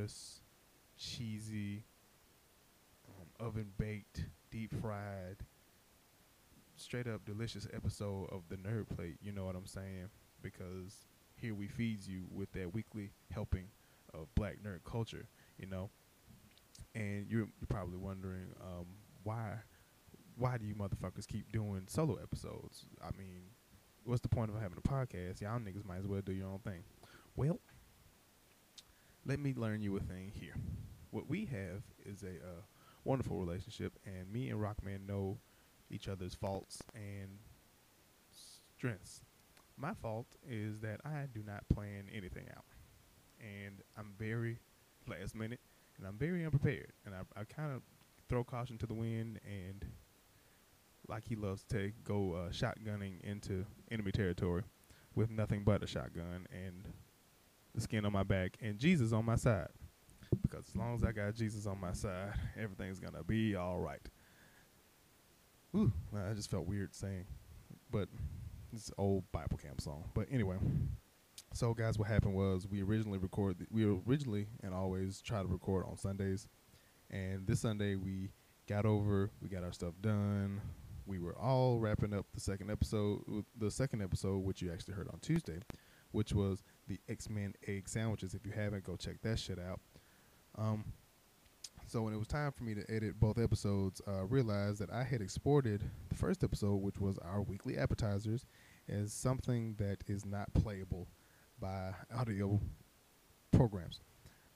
generous, cheesy, um, oven baked, deep fried, straight up delicious episode of the Nerd Plate. You know what I'm saying? Because here we feed you with that weekly helping of black nerd culture. You know, and you're, you're probably wondering um, why why do you motherfuckers keep doing solo episodes? I mean, what's the point of having a podcast? Y'all niggas might as well do your own thing. Well, let me learn you a thing here. What we have is a uh, wonderful relationship, and me and Rockman know each other's faults and strengths. My fault is that I do not plan anything out, and I'm very last minute, and I'm very unprepared, and I, I kind of throw caution to the wind, and like he loves to go uh, shotgunning into enemy territory with nothing but a shotgun and the skin on my back and Jesus on my side. Because as long as I got Jesus on my side, everything's gonna be all right. Ooh, I just felt weird saying, but it's old Bible camp song. But anyway, so guys, what happened was we originally record. We originally and always try to record on Sundays, and this Sunday we got over. We got our stuff done. We were all wrapping up the second episode. The second episode, which you actually heard on Tuesday, which was the X Men egg sandwiches. If you haven't, go check that shit out. Um, so when it was time for me to edit both episodes, I uh, realized that I had exported the first episode, which was our weekly appetizers, as something that is not playable by audio programs.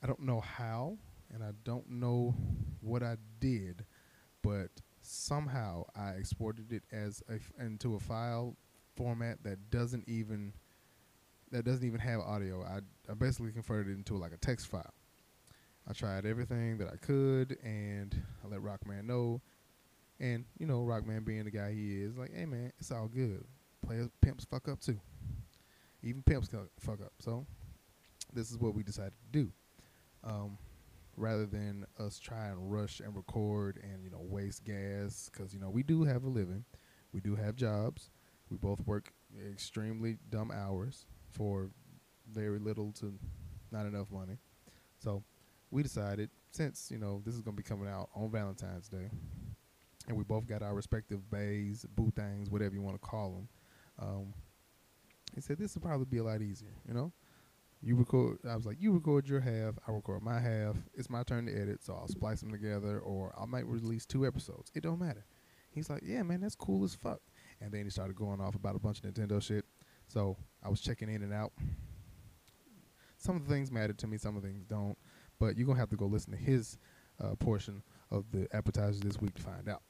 I don't know how, and I don't know what I did, but somehow I exported it as a f- into a file format that doesn't even that doesn't even have audio. I, I basically converted it into like a text file. I tried everything that I could, and I let Rockman know. And you know, Rockman being the guy he is, like, hey man, it's all good. Players, pimps fuck up too. Even pimps fuck up. So this is what we decided to do. Um, rather than us try and rush and record and you know waste gas, because you know we do have a living, we do have jobs. We both work extremely dumb hours for very little to not enough money. So we decided since you know this is gonna be coming out on Valentine's Day, and we both got our respective bays, boo things, whatever you want to call them. Um, he said this will probably be a lot easier. You know, you record. I was like, you record your half, I record my half. It's my turn to edit, so I'll splice them together, or I might release two episodes. It don't matter. He's like, yeah, man, that's cool as fuck. And then he started going off about a bunch of Nintendo shit. So I was checking in and out. Some of the things matter to me, some of the things don't. But you're gonna have to go listen to his uh, portion of the appetizers this week to find out.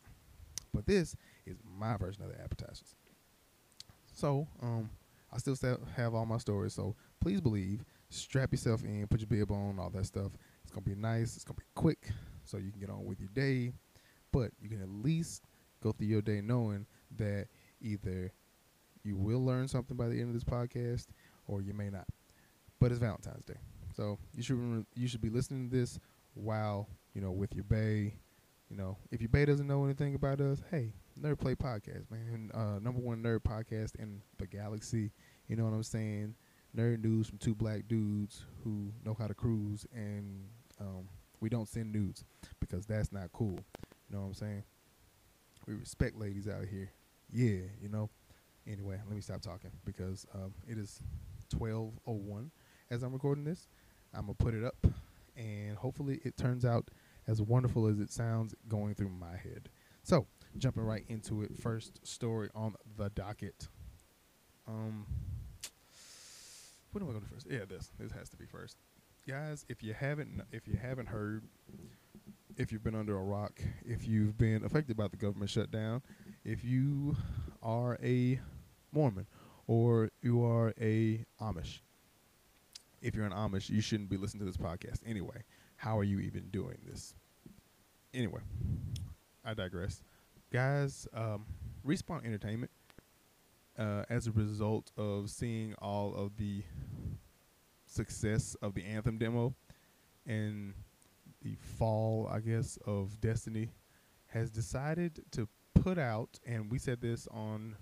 But this is my version of the appetizers. So um, I still have all my stories. So please believe, strap yourself in, put your bib on, all that stuff. It's gonna be nice. It's gonna be quick, so you can get on with your day. But you can at least go through your day knowing that either you will learn something by the end of this podcast, or you may not. But it's Valentine's Day, so you should you should be listening to this while you know with your bay. You know, if your bay doesn't know anything about us, hey, Nerd Plate Podcast, man, uh, number one nerd podcast in the galaxy. You know what I'm saying? Nerd news from two black dudes who know how to cruise, and um, we don't send nudes because that's not cool. You know what I'm saying? We respect ladies out here. Yeah, you know. Anyway, let me stop talking because um, it is 12:01 as I'm recording this. I'm gonna put it up, and hopefully it turns out as wonderful as it sounds going through my head. So, jumping right into it, first story on the docket. Um, what am I going to first? Yeah, this this has to be first, guys. If you haven't if you haven't heard, if you've been under a rock, if you've been affected by the government shutdown, if you are a Mormon or you are a Amish. If you're an Amish, you shouldn't be listening to this podcast anyway. How are you even doing this? Anyway, I digress. Guys, um, Respawn Entertainment, uh, as a result of seeing all of the success of the Anthem demo and the fall, I guess, of Destiny, has decided to put out, and we said this on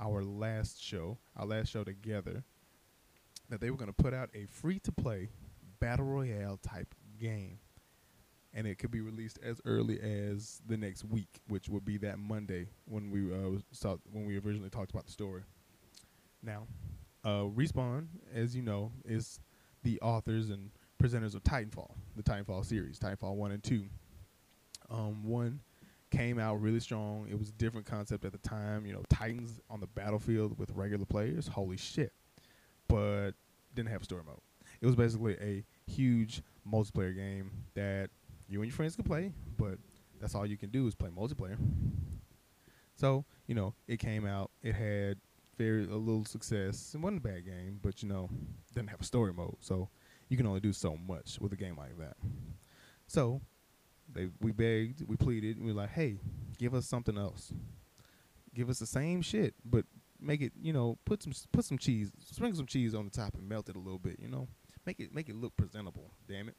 our last show, our last show together, that they were going to put out a free to play battle royale type game. And it could be released as early as the next week, which would be that Monday when we uh, saw when we originally talked about the story. Now, uh, Respawn, as you know, is the authors and presenters of Titanfall, the Titanfall series, Titanfall one and two. Um, one came out really strong. It was a different concept at the time. You know, Titans on the battlefield with regular players. Holy shit! But didn't have a story mode. It was basically a huge multiplayer game that you and your friends could play, but that's all you can do is play multiplayer. So you know, it came out. It had very a little success. It wasn't a bad game, but you know, didn't have a story mode. So you can only do so much with a game like that. So they we begged, we pleaded, we were like, hey, give us something else. Give us the same shit, but make it, you know, put some put some cheese, sprinkle some cheese on the top and melt it a little bit, you know. Make it make it look presentable, damn it.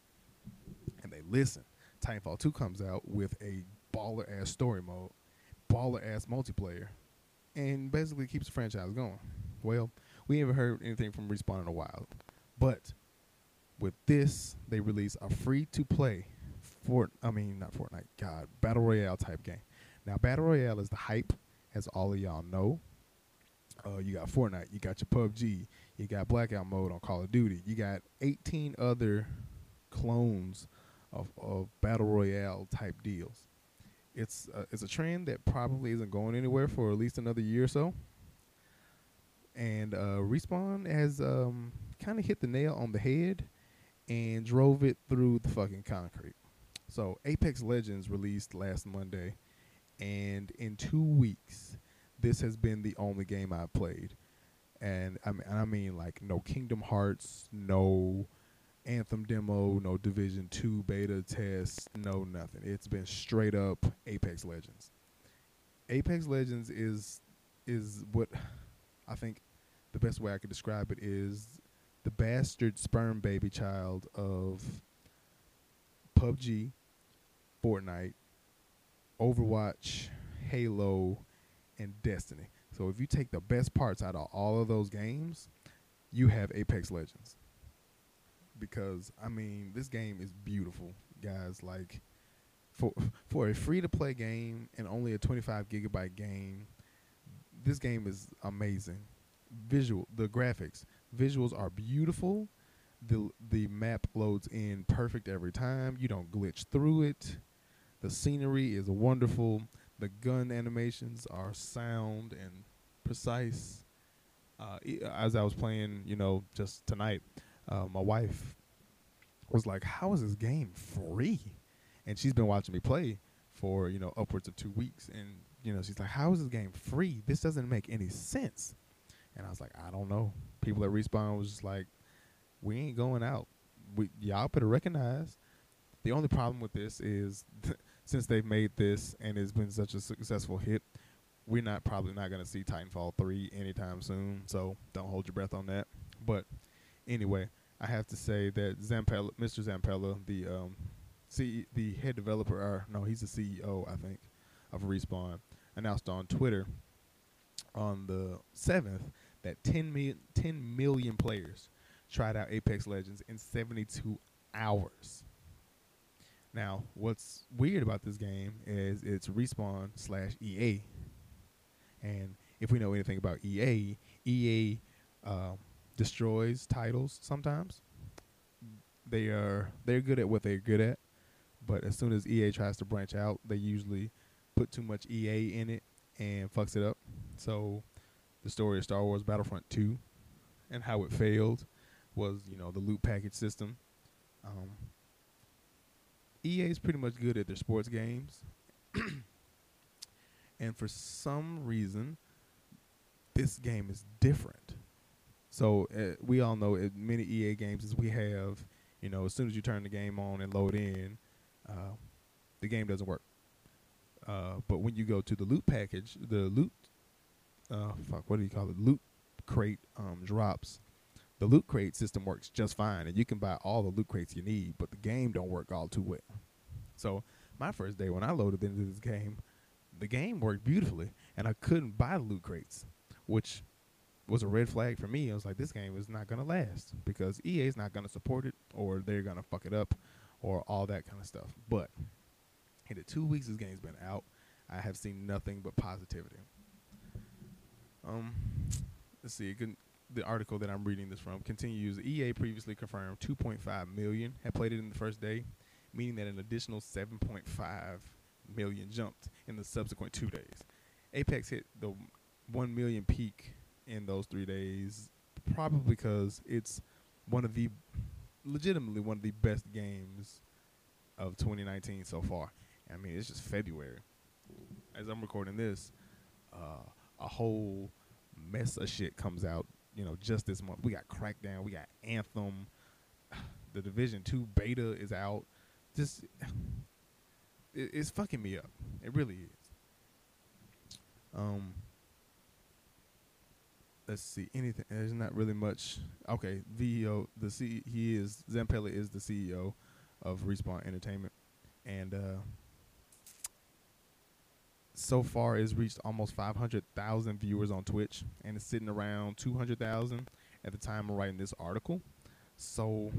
And they listen. Titanfall 2 comes out with a baller ass story mode, baller ass multiplayer, and basically keeps the franchise going. Well, we haven't heard anything from Respawn in a while. But with this, they release a free to play Fort I mean not Fortnite, God, Battle Royale type game. Now Battle Royale is the hype, as all of y'all know. Uh, you got Fortnite, you got your PUBG, you got Blackout mode on Call of Duty, you got 18 other clones of, of Battle Royale type deals. It's uh, it's a trend that probably isn't going anywhere for at least another year or so. And uh, Respawn has um, kind of hit the nail on the head and drove it through the fucking concrete. So Apex Legends released last Monday, and in two weeks, this has been the only game I've played. And I mean, I mean like no Kingdom Hearts, no Anthem demo, no Division 2 beta test, no nothing. It's been straight up Apex Legends. Apex Legends is is what I think the best way I could describe it is the bastard sperm baby child of PUBG, Fortnite, Overwatch, Halo, and Destiny. So if you take the best parts out of all of those games, you have Apex Legends because I mean this game is beautiful, guys. Like for for a free to play game and only a 25 gigabyte game, this game is amazing. Visual, the graphics, visuals are beautiful. The the map loads in perfect every time. You don't glitch through it. The scenery is wonderful. The gun animations are sound and precise. Uh, as I was playing, you know, just tonight, uh, my wife was like, "How is this game free?" And she's been watching me play for you know upwards of two weeks, and you know she's like, "How is this game free? This doesn't make any sense." And I was like, "I don't know." People at Respawn was just like, "We ain't going out. We y'all better recognize." The only problem with this is since they've made this and it's been such a successful hit, we're not probably not going to see Titanfall 3 anytime soon, so don't hold your breath on that. But anyway, I have to say that Zampella, Mr. Zampella, the um, C, the head developer, or no, he's the CEO, I think, of Respawn, announced on Twitter on the seventh that 10 million, 10 million players tried out Apex Legends in 72 hours. Now, what's weird about this game is it's Respawn slash EA, and if we know anything about EA, EA um, destroys titles sometimes. They are they're good at what they're good at, but as soon as EA tries to branch out, they usually put too much EA in it and fucks it up. So the story of Star Wars Battlefront 2 and how it failed was, you know, the loot package system. Um, EA is pretty much good at their sports games. and for some reason, this game is different. So uh, we all know as many EA games as we have, you know, as soon as you turn the game on and load in, uh, the game doesn't work. Uh, but when you go to the loot package, the loot, uh, fuck, what do you call it? Loot crate um, drops. The loot crate system works just fine, and you can buy all the loot crates you need, but the game don't work all too well. So my first day when I loaded into this game, the game worked beautifully, and I couldn't buy the loot crates, which was a red flag for me. I was like, this game is not gonna last because EA is not gonna support it, or they're gonna fuck it up, or all that kind of stuff. But in the two weeks this game's been out, I have seen nothing but positivity. Um, let's see. It can, the article that I'm reading this from continues. EA previously confirmed 2.5 million had played it in the first day, meaning that an additional 7.5 million jumped in the subsequent two days. Apex hit the 1 million peak in those three days, probably because it's one of the legitimately one of the best games of 2019 so far. I mean, it's just February. As I'm recording this, uh, a whole mess of shit comes out. You know, just this month we got Crackdown, we got Anthem, the Division Two beta is out. Just it, it's fucking me up. It really is. Um, let's see anything. There's not really much. Okay, VEO, the C, he is Zampella is the CEO of Respawn Entertainment, and uh, so far it's reached almost 500,000 viewers on Twitch, and it's sitting around 200,000 at the time of writing this article. So,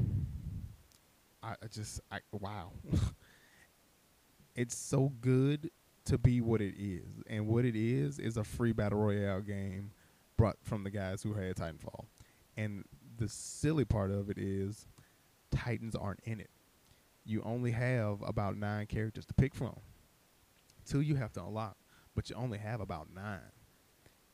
I, I just, I wow, it's so good to be what it is, and what it is is a free battle royale game brought from the guys who had Titanfall. And the silly part of it is Titans aren't in it. You only have about nine characters to pick from. Two you have to unlock, but you only have about nine.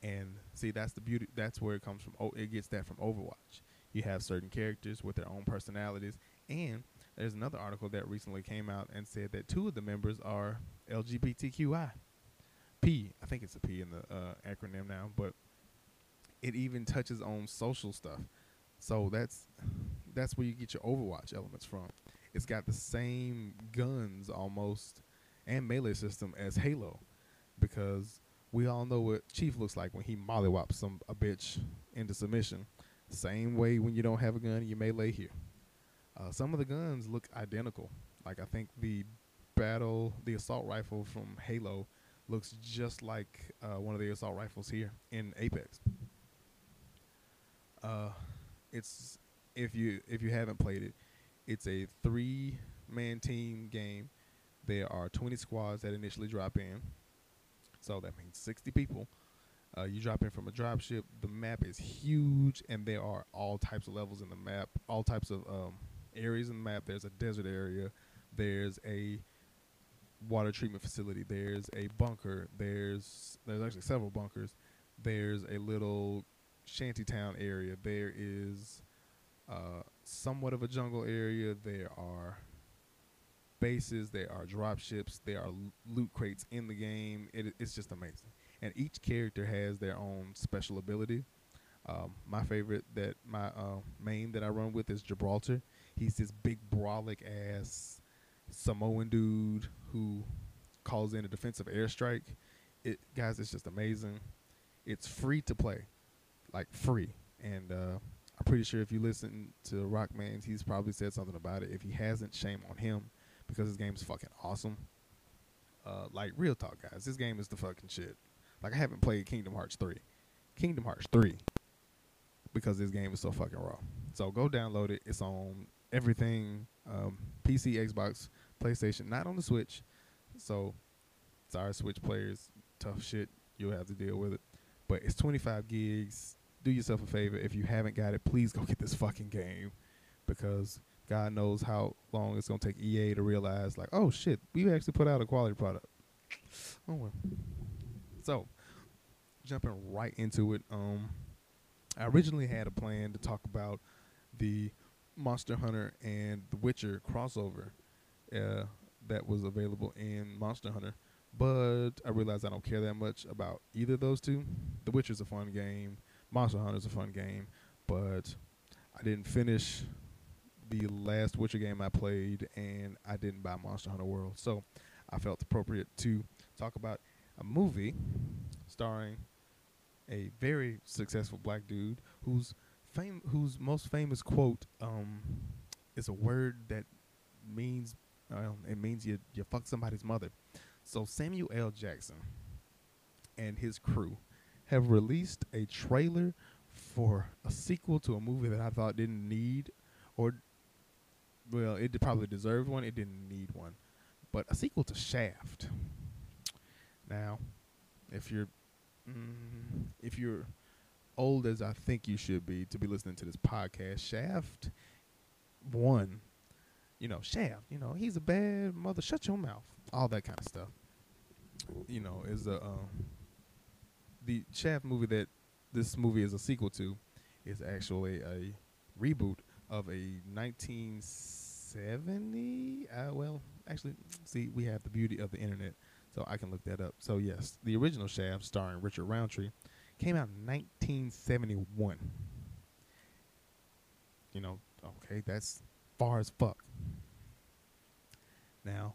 And see, that's the beauty. That's where it comes from. Oh, it gets that from Overwatch. You have certain characters with their own personalities, and there's another article that recently came out and said that two of the members are LGBTQI. P, I think it's a P in the uh, acronym now, but it even touches on social stuff. So that's that's where you get your Overwatch elements from. It's got the same guns almost and melee system as Halo, because we all know what Chief looks like when he mollywops some a bitch into submission. Same way when you don't have a gun, you melee here. Uh, some of the guns look identical. Like I think the battle, the assault rifle from Halo, looks just like uh, one of the assault rifles here in Apex. Uh, it's if you if you haven't played it, it's a three man team game. There are 20 squads that initially drop in, so that means 60 people. Uh, you drop in from a drop ship. The map is huge, and there are all types of levels in the map, all types of um, areas in the map. There's a desert area. There's a water treatment facility. There's a bunker. There's there's actually several bunkers. There's a little shantytown area. There is uh, somewhat of a jungle area. There are bases. There are drop ships. There are loot crates in the game. It, it's just amazing. And each character has their own special ability. Um, my favorite that my uh, main that I run with is Gibraltar. He's this big brolic ass Samoan dude who calls in a defensive airstrike. It guys, it's just amazing. It's free to play like free. And uh, I'm pretty sure if you listen to Rockman, he's probably said something about it. If he hasn't, shame on him because his game's fucking awesome. Uh, like real talk, guys, this game is the fucking shit. Like I haven't played Kingdom Hearts three, Kingdom Hearts three, because this game is so fucking raw. So go download it. It's on everything, um, PC, Xbox, PlayStation, not on the Switch. So sorry, Switch players, tough shit. You'll have to deal with it. But it's 25 gigs do yourself a favor. If you haven't got it, please go get this fucking game because God knows how long it's gonna take EA to realize, like, oh shit, we actually put out a quality product. Oh well. So, jumping right into it, um, I originally had a plan to talk about the Monster Hunter and The Witcher crossover uh, that was available in Monster Hunter, but I realized I don't care that much about either of those two. The Witcher's a fun game. Monster Hunter is a fun game, but I didn't finish the last Witcher game I played, and I didn't buy Monster Hunter World. So I felt appropriate to talk about a movie starring a very successful black dude whose fame, whose most famous quote um, is a word that means uh, it means you you fuck somebody's mother. So Samuel L. Jackson and his crew have released a trailer for a sequel to a movie that I thought didn't need or well, it probably deserved one. It didn't need one, but a sequel to Shaft. Now, if you're mm, if you're old as I think you should be to be listening to this podcast, Shaft one, you know, Shaft, you know, he's a bad mother. Shut your mouth. All that kind of stuff. You know, is a um, the Shaft movie that this movie is a sequel to is actually a reboot of a 1970. Uh, well, actually, see, we have the beauty of the internet, so I can look that up. So yes, the original Shaft, starring Richard Roundtree, came out in 1971. You know, okay, that's far as fuck. Now,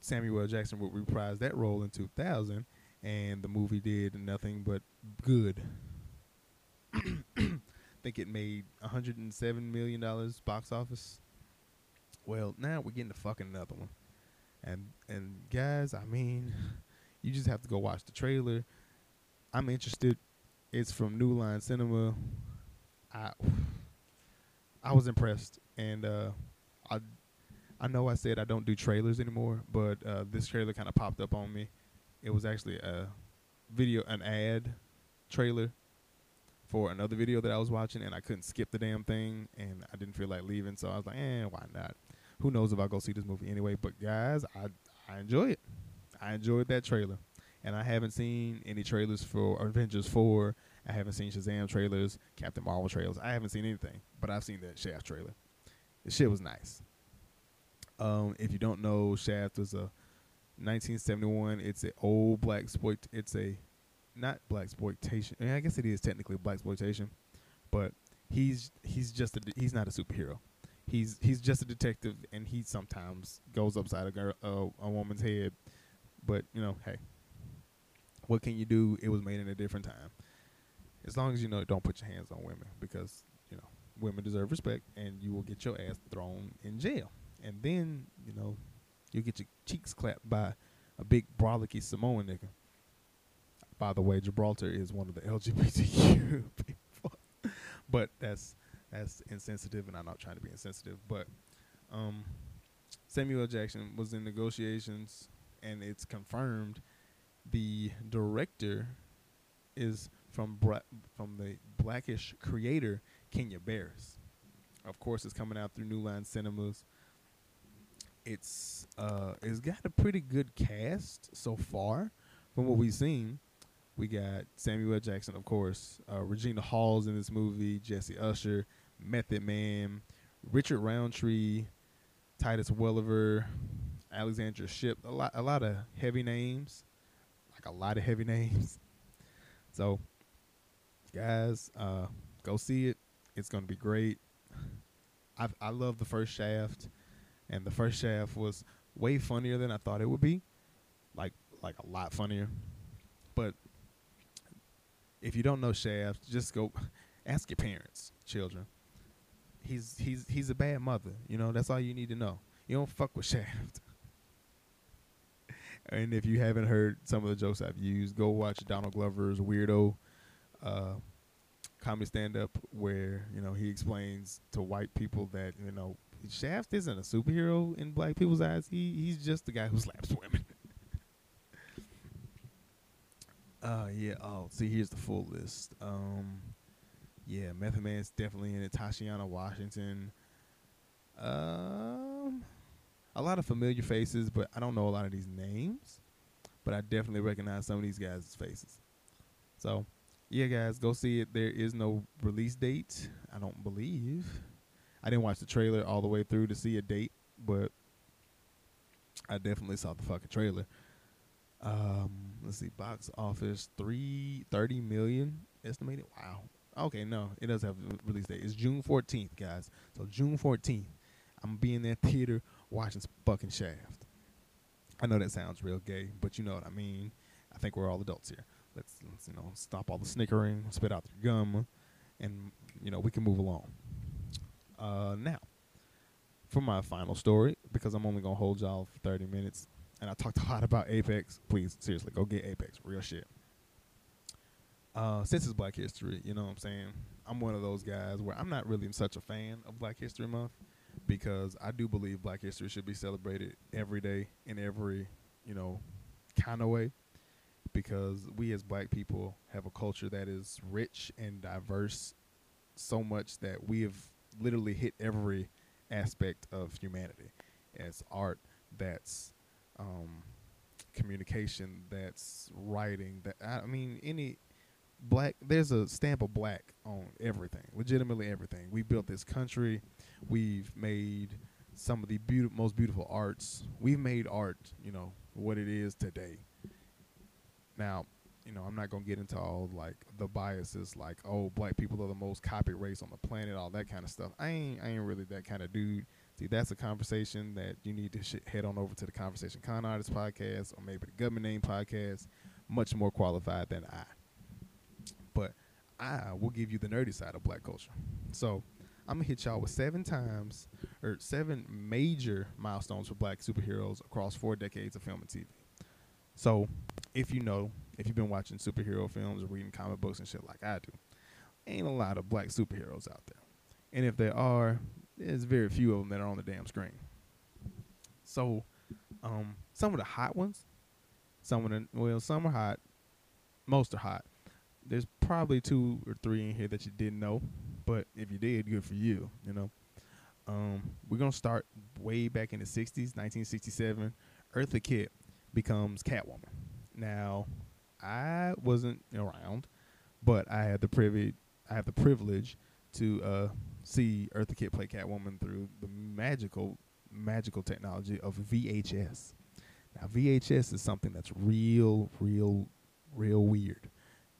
Samuel L. Jackson would reprise that role in 2000, and the movie did nothing but good. I think it made 107 million dollars box office. Well, now we're getting the fucking another one, and and guys, I mean, you just have to go watch the trailer. I'm interested. It's from New Line Cinema. I I was impressed, and uh, I I know I said I don't do trailers anymore, but uh, this trailer kind of popped up on me. It was actually a video, an ad trailer for another video that I was watching, and I couldn't skip the damn thing, and I didn't feel like leaving, so I was like, eh, why not? Who knows if I'll go see this movie anyway? But guys, I I enjoy it. I enjoyed that trailer, and I haven't seen any trailers for Avengers four. I haven't seen Shazam trailers, Captain Marvel trailers. I haven't seen anything, but I've seen that Shaft trailer. The shit was nice. Um, if you don't know, Shaft was a 1971. It's an old black exploit. It's a not black exploitation. I, mean, I guess it is technically black exploitation, but he's he's just a, he's not a superhero. He's he's just a detective, and he sometimes goes upside a girl a woman's head. But you know, hey, what can you do? It was made in a different time. As long as you know, don't put your hands on women because you know women deserve respect, and you will get your ass thrown in jail, and then you know you'll get your cheeks clapped by a big brolicky Samoan nigga. By the way, Gibraltar is one of the LGBTQ people, but that's that's insensitive, and I'm not trying to be insensitive. But um, Samuel Jackson was in negotiations, and it's confirmed the director is from Bra- from the Blackish creator Kenya Barris. Of course, it's coming out through New Line Cinemas. It's uh, it's got a pretty good cast so far from what we've seen. We got Samuel Jackson, of course, uh, Regina Hall's in this movie, Jesse Usher, Method Man, Richard Roundtree, Titus Welliver, Alexandra Shipp, a lot, a lot of heavy names, like a lot of heavy names. So, guys, uh, go see it. It's gonna be great. I I love the first Shaft, and the first Shaft was way funnier than I thought it would be, like like a lot funnier. But if you don't know Shaft, just go ask your parents, children. He's he's he's a bad mother. You know, that's all you need to know. You don't fuck with Shaft. and if you haven't heard some of the jokes I've used, go watch Donald Glover's weirdo uh, comedy stand up where, you know, he explains to white people that, you know, Shaft isn't a superhero in black people's eyes. He he's just the guy who slaps women. Uh, yeah. Oh, see, here's the full list. Um, yeah, Method Man's definitely in it. Tashiana Washington. Um, a lot of familiar faces, but I don't know a lot of these names. But I definitely recognize some of these guys' faces. So, yeah, guys, go see it. There is no release date. I don't believe. I didn't watch the trailer all the way through to see a date, but I definitely saw the fucking trailer. Um, let's see, box office three thirty million estimated. Wow. Okay, no, it does have a release date. It's June fourteenth, guys. So June fourteenth, I'm gonna be in that theater watching fucking Shaft. I know that sounds real gay, but you know what I mean. I think we're all adults here. Let's, let's you know stop all the snickering, spit out the gum, and you know we can move along. Uh, now, for my final story, because I'm only gonna hold y'all for 30 minutes, and I talked a lot about Apex. Please, seriously, go get Apex. Real shit. Uh, since it's Black History, you know what I'm saying? I'm one of those guys where I'm not really such a fan of Black History Month because I do believe Black History should be celebrated every day in every, you know, kind of way. Because we as black people have a culture that is rich and diverse so much that we have literally hit every aspect of humanity. It's art, that's um, communication, that's writing. That I mean, any black. There's a stamp of black on everything. Legitimately everything. We built this country. We've made some of the most beautiful arts. We've made art. You know what it is today. Now, you know, I'm not gonna get into all like the biases, like oh, black people are the most copied race on the planet, all that kind of stuff. I ain't, I ain't really that kind of dude. See, that's a conversation that you need to sh- head on over to the Conversation Con Artist podcast or maybe the Government Name podcast. Much more qualified than I. But I will give you the nerdy side of black culture. So I'm gonna hit y'all with seven times or seven major milestones for black superheroes across four decades of film and TV. So if you know, if you've been watching superhero films or reading comic books and shit like I do, ain't a lot of black superheroes out there. And if there are, there's very few of them that are on the damn screen. So, um, some of the hot ones, some of the well, some are hot, most are hot. There's probably two or three in here that you didn't know, but if you did, good for you. You know, um, we're gonna start way back in the '60s, 1967. Eartha Kitt becomes Catwoman. Now, I wasn't around, but I had the privilege. I have the privilege to uh, see Eartha Kitt play Catwoman through the magical, magical technology of VHS. Now, VHS is something that's real, real, real weird.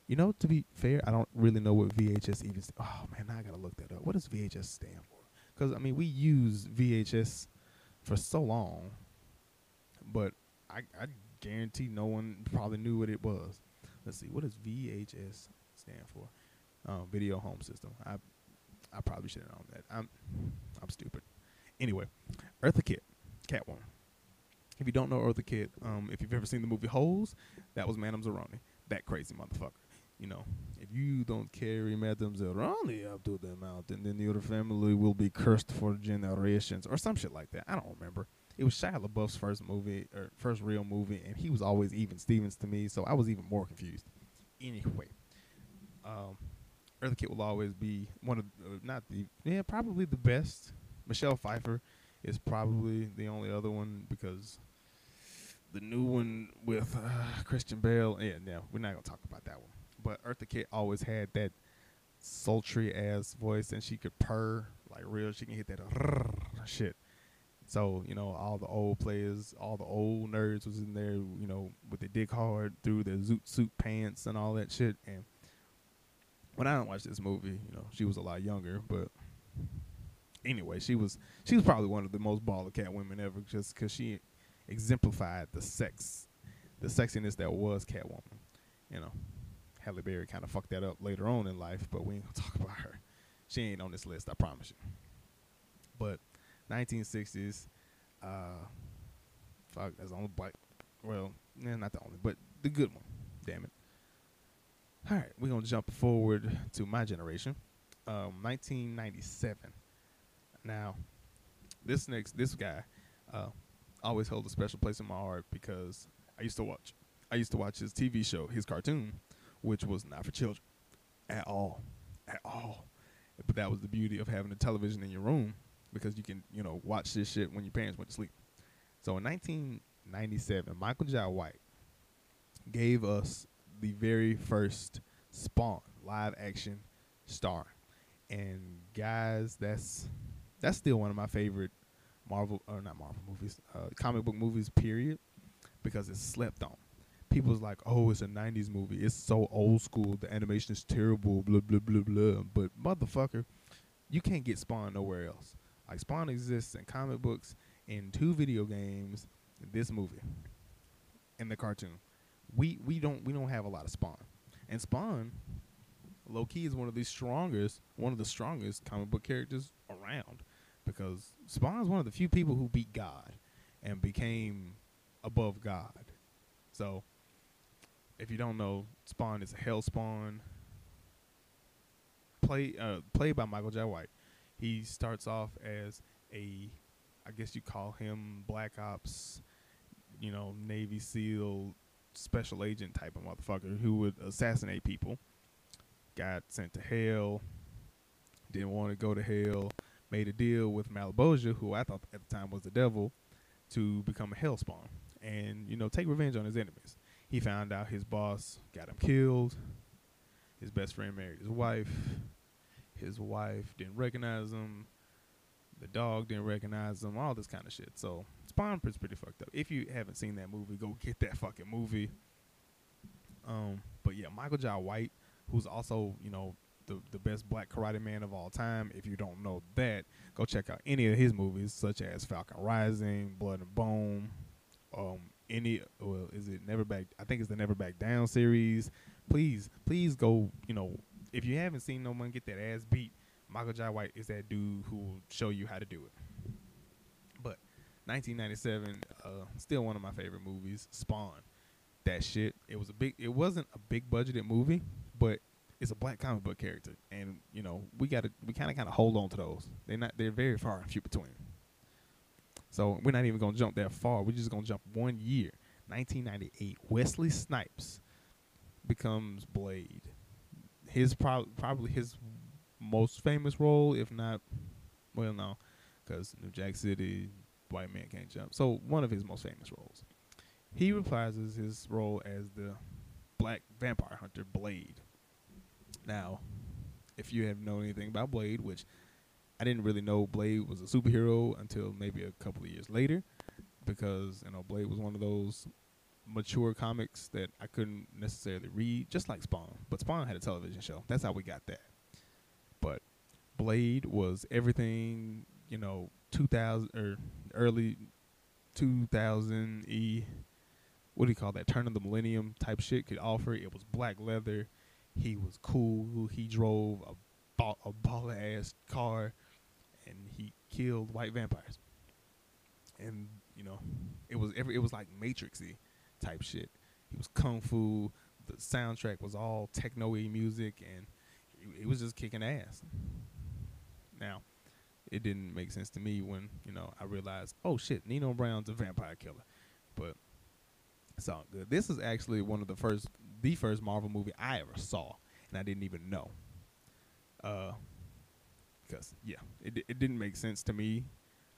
You know, to be fair, I don't really know what VHS even. St- oh man, now I gotta look that up. What does VHS stand for? Because I mean, we use VHS for so long, but I, I guarantee no one probably knew what it was. Let's see, what does VHS stand for? Uh, video home system. I I probably should have known that. I'm I'm stupid. Anyway, Eartha Kitt, Catwoman. If you don't know Eartha Kitt, um, if you've ever seen the movie Holes, that was Madame Zeroni, that crazy motherfucker. You know, if you don't carry Madame Zeroni up to the mountain, then your family will be cursed for generations, or some shit like that. I don't remember. It was Shia LaBeouf's first movie or first real movie, and he was always even Stevens to me, so I was even more confused. Anyway, um, Eartha will always be one of uh, not the yeah probably the best. Michelle Pfeiffer is probably the only other one because the new one with uh, Christian Bale. Yeah, no, we're not gonna talk about that one. But Eartha Kitt always had that sultry ass voice, and she could purr like real. She can hit that shit. So you know, all the old players, all the old nerds was in there. You know, with the dick hard through the zoot suit pants and all that shit. And when I don't watch this movie, you know, she was a lot younger, but anyway, she was she was probably one of the most baller cat women ever, just because she exemplified the sex, the sexiness that was Catwoman. You know, Halle Berry kind of fucked that up later on in life, but we ain't gonna talk about her. She ain't on this list, I promise you. But 1960s, uh, fuck, that's the only black. Well, yeah, not the only, but the good one. Damn it. All right, we're gonna jump forward to my generation, um, 1997. Now, this next this guy uh, always held a special place in my heart because I used to watch. I used to watch his TV show, his cartoon, which was not for children at all, at all. But that was the beauty of having a television in your room because you can, you know, watch this shit when your parents went to sleep. So in 1997, Michael Jai White gave us the very first Spawn live action star. And guys, that's that's still one of my favorite Marvel or not Marvel movies, uh, comic book movies. Period, because it's slept on. People's like, oh, it's a '90s movie. It's so old school. The animation is terrible. Blah blah blah blah. But motherfucker, you can't get Spawn nowhere else. Like Spawn exists in comic books, in two video games, this movie, in the cartoon. We we don't we don't have a lot of Spawn, and Spawn, low key, is one of the strongest one of the strongest comic book characters around, because Spawn is one of the few people who beat God, and became above God. So, if you don't know, Spawn is a hell spawn. Play uh, played by Michael Jai White. He starts off as a, I guess you call him Black Ops, you know, Navy SEAL special agent type of motherfucker who would assassinate people. Got sent to hell. Didn't want to go to hell. Made a deal with Malebolgia, who I thought at the time was the devil, to become a hellspawn and you know take revenge on his enemies. He found out his boss got him killed. His best friend married his wife. His wife didn't recognize him. The dog didn't recognize him. All this kind of shit. So Spawn is pretty fucked up. If you haven't seen that movie, go get that fucking movie. Um, but yeah, Michael Jai White, who's also you know the the best black karate man of all time. If you don't know that, go check out any of his movies, such as Falcon Rising, Blood and Bone, um, any well, is it Never Back? I think it's the Never Back Down series. Please, please go. You know, if you haven't seen no one get that ass beat, Michael Jai White is that dude who will show you how to do it. But 1997, uh, still one of my favorite movies. Spawn, that shit. It was a big. It wasn't a big budgeted movie, but it's a black comic book character, and you know we got to we kind of kind of hold on to those. They're not. They're very far and few between. So we're not even gonna jump that far. We're just gonna jump one year, 1998. Wesley Snipes becomes Blade. His pro- probably his most famous role, if not, well, no, because New Jack City, white man can't jump. So one of his most famous roles. He reprises his role as the black vampire hunter Blade. Now, if you have known anything about Blade, which I didn't really know Blade was a superhero until maybe a couple of years later, because you know Blade was one of those mature comics that I couldn't necessarily read, just like Spawn. But Spawn had a television show. That's how we got that. But Blade was everything, you know, 2000 or early 2000 e what do you call that turn of the millennium type shit could offer it was black leather he was cool he drove a ball, a baller ass car and he killed white vampires. And you know, it was every it was like Matrixy type shit. He was kung fu. The soundtrack was all techno-y music, and it, was just kicking ass. Now, it didn't make sense to me when you know I realized, oh shit, Nino Brown's a vampire killer, but it's all good. This is actually one of the first, the first Marvel movie I ever saw, and I didn't even know. Uh, because yeah, it it didn't make sense to me.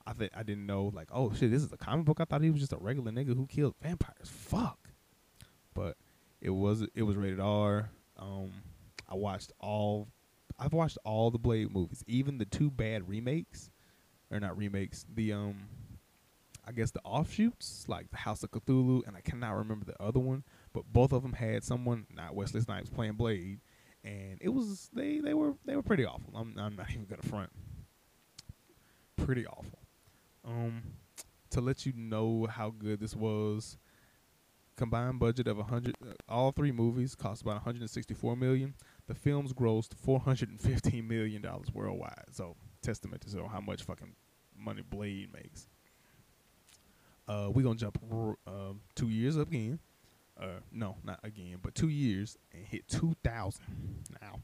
I think I didn't know like, oh shit, this is a comic book. I thought he was just a regular nigga who killed vampires. Fuck. But it was it was rated R. Um, I watched all. I've watched all the Blade movies, even the two bad remakes, or not remakes. The um, I guess the offshoots like the House of Cthulhu, and I cannot remember the other one. But both of them had someone, not Wesley Snipes, playing Blade, and it was they they were they were pretty awful. I'm I'm not even gonna front. Pretty awful. Um, to let you know how good this was, combined budget of a hundred. Uh, all three movies cost about 164 million. The films grossed 415 million dollars worldwide. So testament to how much fucking money Blade makes. Uh, we gonna jump uh, two years up again uh, no, not again, but two years and hit 2,000. Now,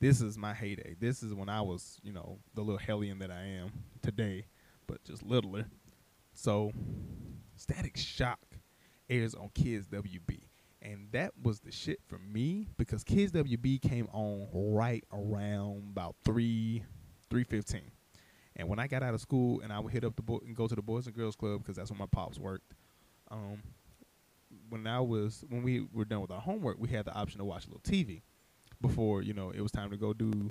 this is my heyday. This is when I was, you know, the little hellion that I am today, but just littler. So, Static Shock airs on Kids WB. And that was the shit for me because Kids WB came on right around about 3 315. And when I got out of school and I would hit up the boy and go to the Boys and Girls Club because that's where my pops worked, um, when I was when we were done with our homework, we had the option to watch a little TV before you know it was time to go do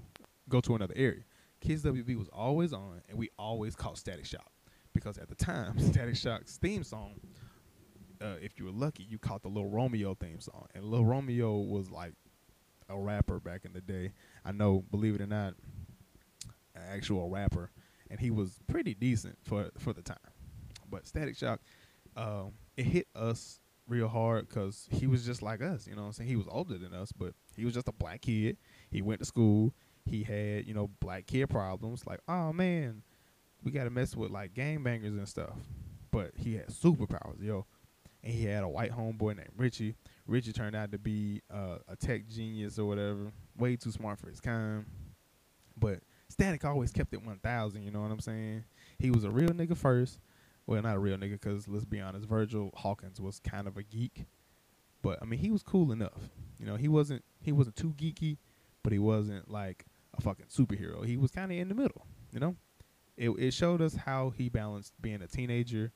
go to another area. Kids WB was always on, and we always caught Static Shock because at the time, Static Shock's theme song, uh, if you were lucky, you caught the Little Romeo theme song, and Little Romeo was like a rapper back in the day. I know, believe it or not, an actual rapper, and he was pretty decent for for the time. But Static Shock, um, it hit us real hard because he was just like us. You know what I'm saying? He was older than us, but he was just a black kid. He went to school. He had, you know, black kid problems. Like, oh man, we got to mess with like gangbangers and stuff. But he had superpowers, yo. and he had a white homeboy named Richie. Richie turned out to be uh, a tech genius or whatever, way too smart for his kind. But Static always kept it 1,000, you know what I'm saying? He was a real nigga first. Well, not a real nigga, because let's be honest, Virgil Hawkins was kind of a geek. But, I mean, he was cool enough. You know, he wasn't he wasn't too geeky, but he wasn't like a fucking superhero. He was kind of in the middle, you know? It, it showed us how he balanced being a teenager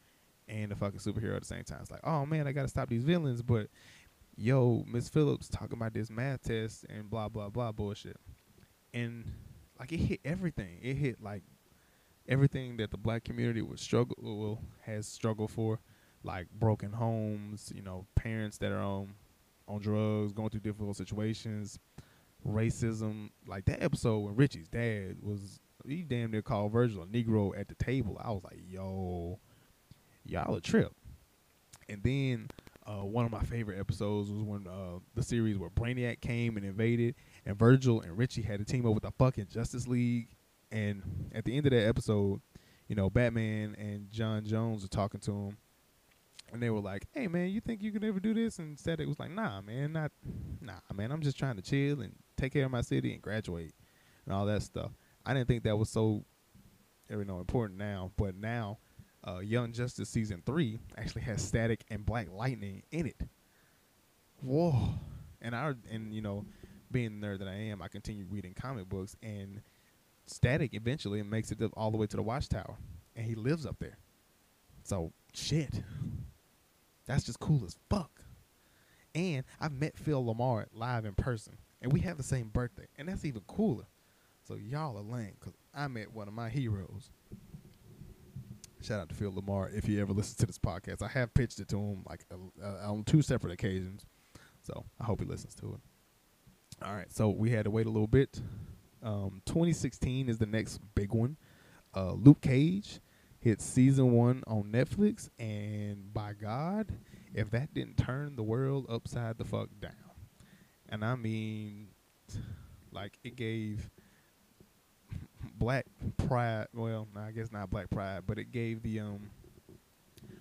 and a fucking superhero at the same time. It's like, oh man, I gotta stop these villains, but yo, Miss Phillips talking about this math test and blah blah blah bullshit. And like it hit everything. It hit like everything that the black community would struggle well, has struggled for, like broken homes, you know, parents that are on on drugs, going through difficult situations, racism. Like that episode when Richie's dad was he damn near called Virgil a Negro at the table. I was like, yo, y'all a trip. And then uh, one of my favorite episodes was when uh, the series where Brainiac came and invaded, and Virgil and Richie had to team up with the fucking Justice League. And at the end of that episode, you know, Batman and J'onn J'onzz are talking to him, and they were like, "Hey, man, you think you could ever do this?" And Static was like, "Nah, man, not, nah, man. I'm just trying to chill and take care of my city and graduate and all that stuff." I didn't think that was so, you know, important now, but now, uh, Young Justice season three actually has Static and Black Lightning in it. Whoa! And I and you know, being the nerd that I am, I continue reading comic books, and Static eventually and makes it all the way to the Watchtower, and he lives up there. So shit, that's just cool as fuck. And I've met Phil LaMar live in person, and we have the same birthday, and that's even cooler. So y'all are lame because I met one of my heroes. Shout out to Phil LaMar if you ever listen to this podcast. I have pitched it to him like uh, on two separate occasions, so I hope he listens to it. All right, so we had to wait a little bit. Um, 2016 is the next big one. Uh, Luke Cage hit season one on Netflix, and by God, if that didn't turn the world upside the fuck down, and I mean, like it gave black pride. Well, I guess not black pride, but it gave the um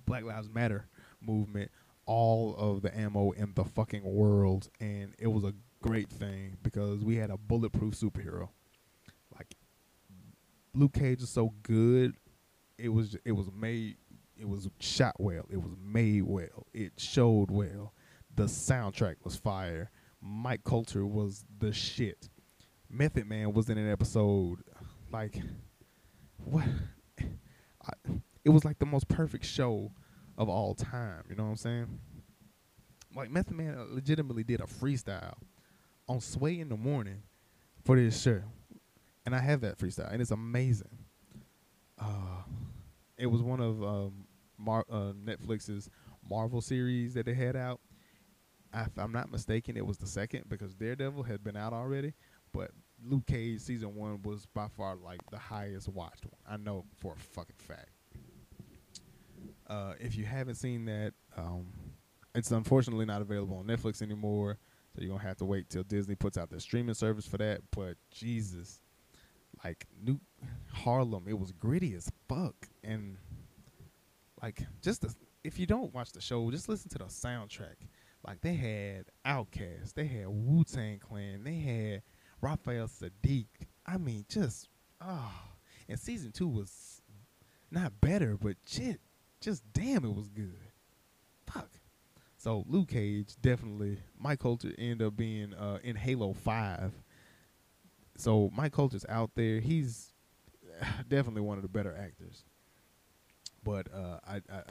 Black Lives Matter movement all of the ammo in the fucking world, and it was a great thing because we had a bulletproof superhero. Like Luke Cage is so good. It was it was made it was shot well. It was made well. It showed well. The soundtrack was fire. Mike Colter was the shit. Method Man was in an episode like what I, it was like the most perfect show of all time you know what i'm saying like method man legitimately did a freestyle on sway in the morning for this show and i have that freestyle and it's amazing uh it was one of um Mar- uh, netflix's marvel series that they had out if i'm not mistaken it was the second because daredevil had been out already but Luke Cage season one was by far like the highest watched one. I know for a fucking fact. Uh, if you haven't seen that, um, it's unfortunately not available on Netflix anymore. So you're gonna have to wait till Disney puts out their streaming service for that. But Jesus, like New Harlem, it was gritty as fuck, and like just the, if you don't watch the show, just listen to the soundtrack. Like they had Outkast, they had Wu Tang Clan, they had Raphael Saadiq. I mean, just oh, and season two was not better, but shit, just damn, it was good. So Luke Cage definitely. Mike Colter ended up being uh, in Halo Five. So Mike Colter's out there. He's definitely one of the better actors. But uh, I, I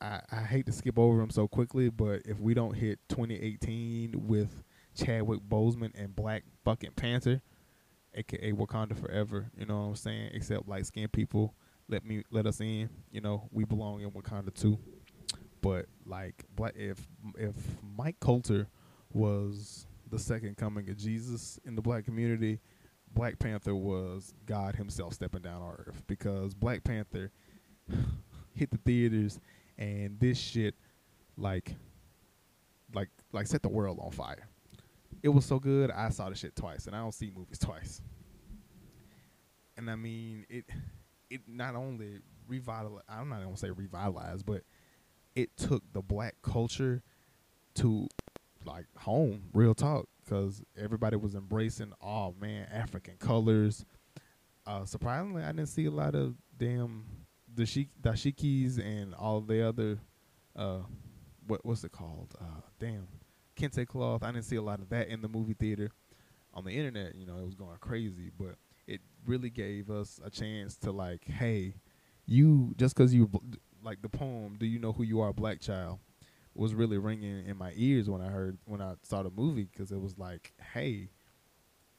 I I hate to skip over him so quickly, but if we don't hit 2018 with Chadwick Boseman and Black fucking Panther, aka Wakanda Forever. You know what I'm saying? Except light skinned people, let me let us in. You know, we belong in Wakanda too. But like, if if Mike Colter was the second coming of Jesus in the black community, Black Panther was God Himself stepping down on earth because Black Panther hit the theaters and this shit like like like set the world on fire it was so good. I saw the shit twice, and I don't see movies twice. And I mean, it it not only revitalized. I'm not gonna say revitalized, but it took the black culture to like home, real talk, because everybody was embracing, oh man, African colors. Uh, surprisingly, I didn't see a lot of damn dashik- dashikis and all the other, uh, what what's it called? Uh, damn, kente cloth. I didn't see a lot of that in the movie theater. On the internet, you know, it was going crazy, but it really gave us a chance to like, hey, you just because you like the poem, do you know who you are, black child? was really ringing in my ears when I heard when I saw the movie because it was like, hey,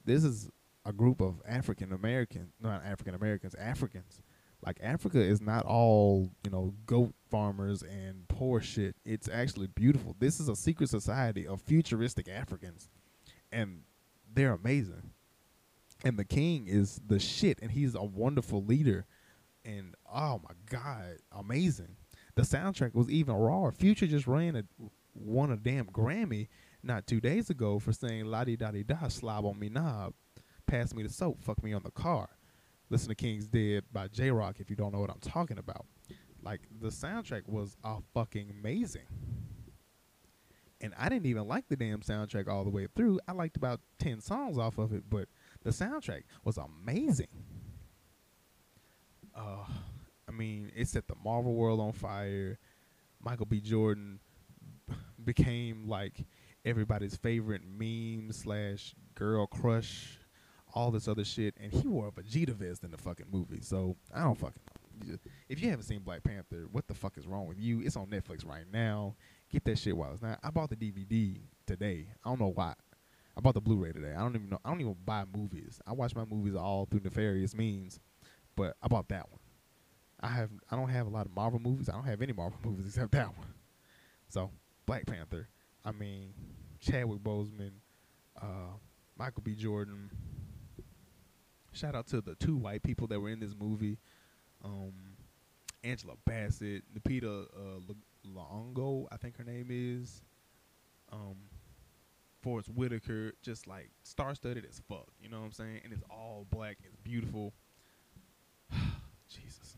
this is a group of African American, not African Americans, Africans. Like Africa is not all you know goat farmers and poor shit. It's actually beautiful. This is a secret society of futuristic Africans, and they're amazing. And the king is the shit, and he's a wonderful leader. And oh my god, amazing! the soundtrack was even rawer. Future just ran a won a damn Grammy not two days ago for saying la di da di da slob on me knob, pass me the soap, fuck me on the car. Listen to King's Dead by Jay Rock if you don't know what I'm talking about. Like the soundtrack was a fucking amazing. And I didn't even like the damn soundtrack all the way through. I liked about 10 songs off of it, but the soundtrack was amazing. Uh I mean, it set the Marvel world on fire. Michael B. Jordan became like everybody's favorite meme slash girl crush, all this other shit, and he wore a Vegeta vest in the fucking movie. So I don't fucking know. If you haven't seen Black Panther, what the fuck is wrong with you? It's on Netflix right now. Get that shit while it's not. I bought the DVD today. I don't know why. I bought the Blu-ray today. I don't even know. I don't even buy movies. I watch my movies all through nefarious means, but I bought that one. I have I don't have a lot of Marvel movies. I don't have any Marvel movies except that one. So Black Panther. I mean Chadwick Boseman, uh, Michael B. Jordan. Shout out to the two white people that were in this movie. Um, Angela Bassett, Lupita uh, Longo, I think her name is. Um, Forest Whitaker, just like star-studded as fuck. You know what I'm saying? And it's all black. It's beautiful. Jesus.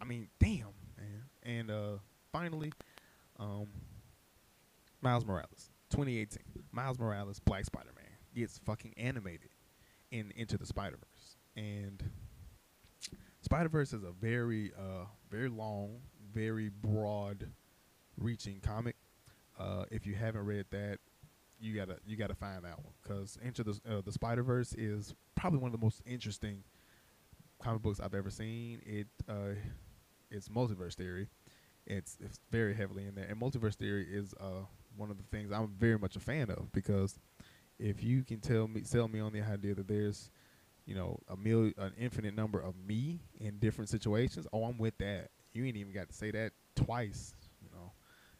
I mean, damn, man. And uh, finally, um, Miles Morales, 2018. Miles Morales, Black Spider-Man gets fucking animated in Into the Spider-Verse, and Spider-Verse is a very, uh, very long, very broad-reaching comic. Uh, if you haven't read that, you gotta you gotta find that one because Into the uh, the Spider Verse is probably one of the most interesting comic books I've ever seen. It uh, it's multiverse theory. It's it's very heavily in there, and multiverse theory is uh one of the things I'm very much a fan of because if you can tell me sell me on the idea that there's you know a million an infinite number of me in different situations, oh I'm with that. You ain't even got to say that twice. You know,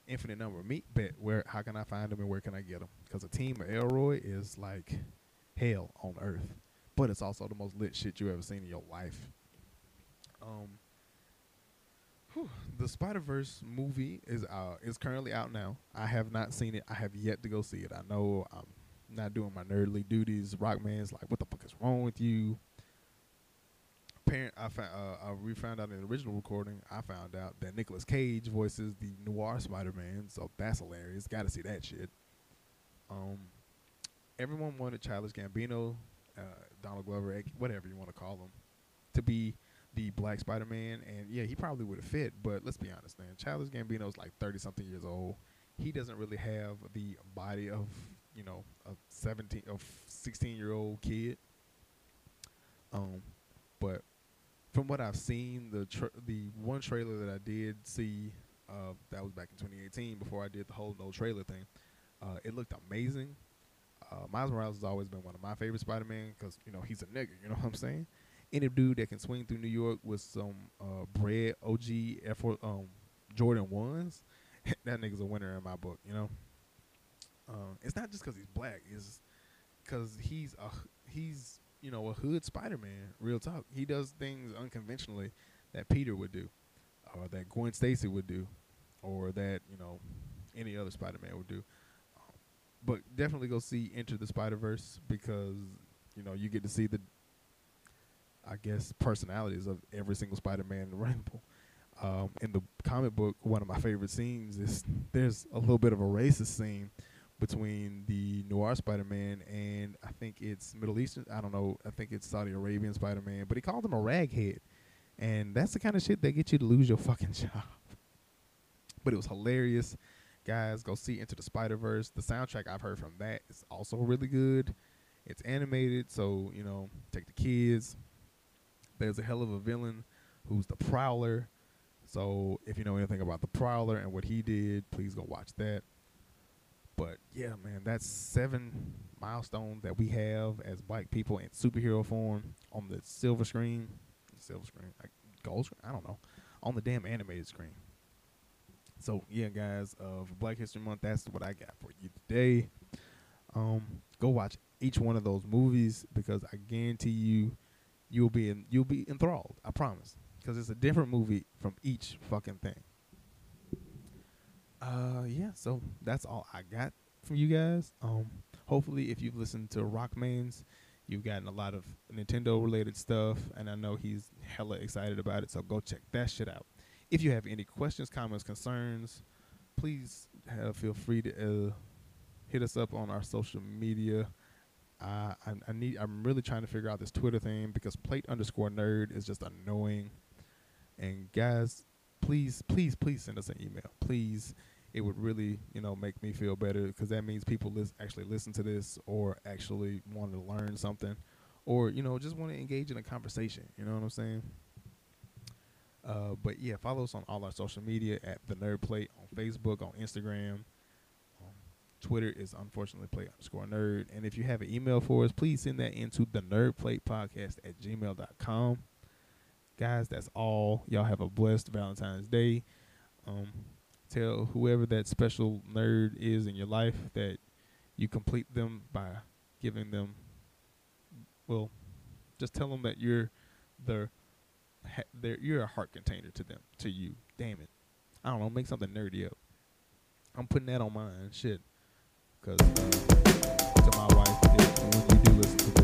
infinite number of me, but where how can I find them and where can I get them? Because a team of Elroy is like hell on earth, but it's also the most lit shit you ever seen in your life. Um, Whew. The Spider Verse movie is uh is currently out now. I have not seen it. I have yet to go see it. I know I'm not doing my nerdly duties. Rockman's like, what the fuck is wrong with you? Parent, I found uh, I we found out in the original recording. I found out that Nicolas Cage voices the noir Spider Man, so that's hilarious. Got to see that shit. Um, everyone wanted Childish Gambino, uh, Donald Glover, whatever you want to call him, to be the Black Spider Man, and yeah, he probably would have fit. But let's be honest, man. Childish Gambino is like thirty something years old. He doesn't really have the body of you know a seventeen of sixteen year old kid. Um, but from what I've seen, the the one trailer that I did see, uh, that was back in 2018 before I did the whole no trailer thing. Uh, it looked amazing. Uh, Miles Morales has always been one of my favorite Spider-Man because you know he's a nigga. You know what I'm saying? any dude that can swing through New York with some uh, Bred OG F um, Jordan ones, that nigga's a winner in my book. You know, uh, it's not just because he's black; it's because he's a he's you know a hood Spider Man. Real talk, he does things unconventionally that Peter would do, or that Gwen Stacy would do, or that you know any other Spider Man would do. But definitely go see Enter the Spider Verse because you know you get to see the I guess personalities of every single Spider-Man in the Rainbow. um, in the comic book, one of my favorite scenes is there's a little bit of a racist scene between the noir Spider-Man and I think it's Middle Eastern. I don't know. I think it's Saudi Arabian Spider-Man, but he called him a raghead, and that's the kind of shit that gets you to lose your fucking job. But it was hilarious, guys. Go see Into the Spider Verse. The soundtrack I've heard from that is also really good. It's animated, so you know, take the kids. There's a hell of a villain who's the Prowler. So if you know anything about the Prowler and what he did, please go watch that. But yeah, man, that's seven milestones that we have as black people in superhero form on the silver screen, silver screen, like gold screen. I don't know, on the damn animated screen. So yeah, guys, uh, for Black History Month, that's what I got for you today. Um, go watch each one of those movies because I guarantee you, you'll be in, you'll be enthralled. I promise, because it's a different movie from each fucking thing. Uh, yeah. So that's all I got from you guys. Um, hopefully, if you've listened to Rockman's, you've gotten a lot of Nintendo related stuff, and I know he's hella excited about it. So go check that shit out. If you have any questions, comments, concerns, please have, feel free to uh, hit us up on our social media. I, I need. I'm really trying to figure out this Twitter thing because plate underscore nerd is just annoying. And guys, please, please, please send us an email. Please, it would really, you know, make me feel better because that means people lis- actually listen to this or actually want to learn something, or you know, just want to engage in a conversation. You know what I'm saying? Uh, but yeah, follow us on all our social media at the Nerd Plate on Facebook, on Instagram. Um, Twitter is unfortunately play underscore nerd. And if you have an email for us, please send that into the Nerd Plate Podcast at gmail.com. Guys, that's all. Y'all have a blessed Valentine's Day. Um, tell whoever that special nerd is in your life that you complete them by giving them, well, just tell them that you're their ha- you're a heart container to them, to you. Damn it. I don't know, make something nerdy up. I'm putting that on mine, shit. Because uh, to my wife, if, when you do listen to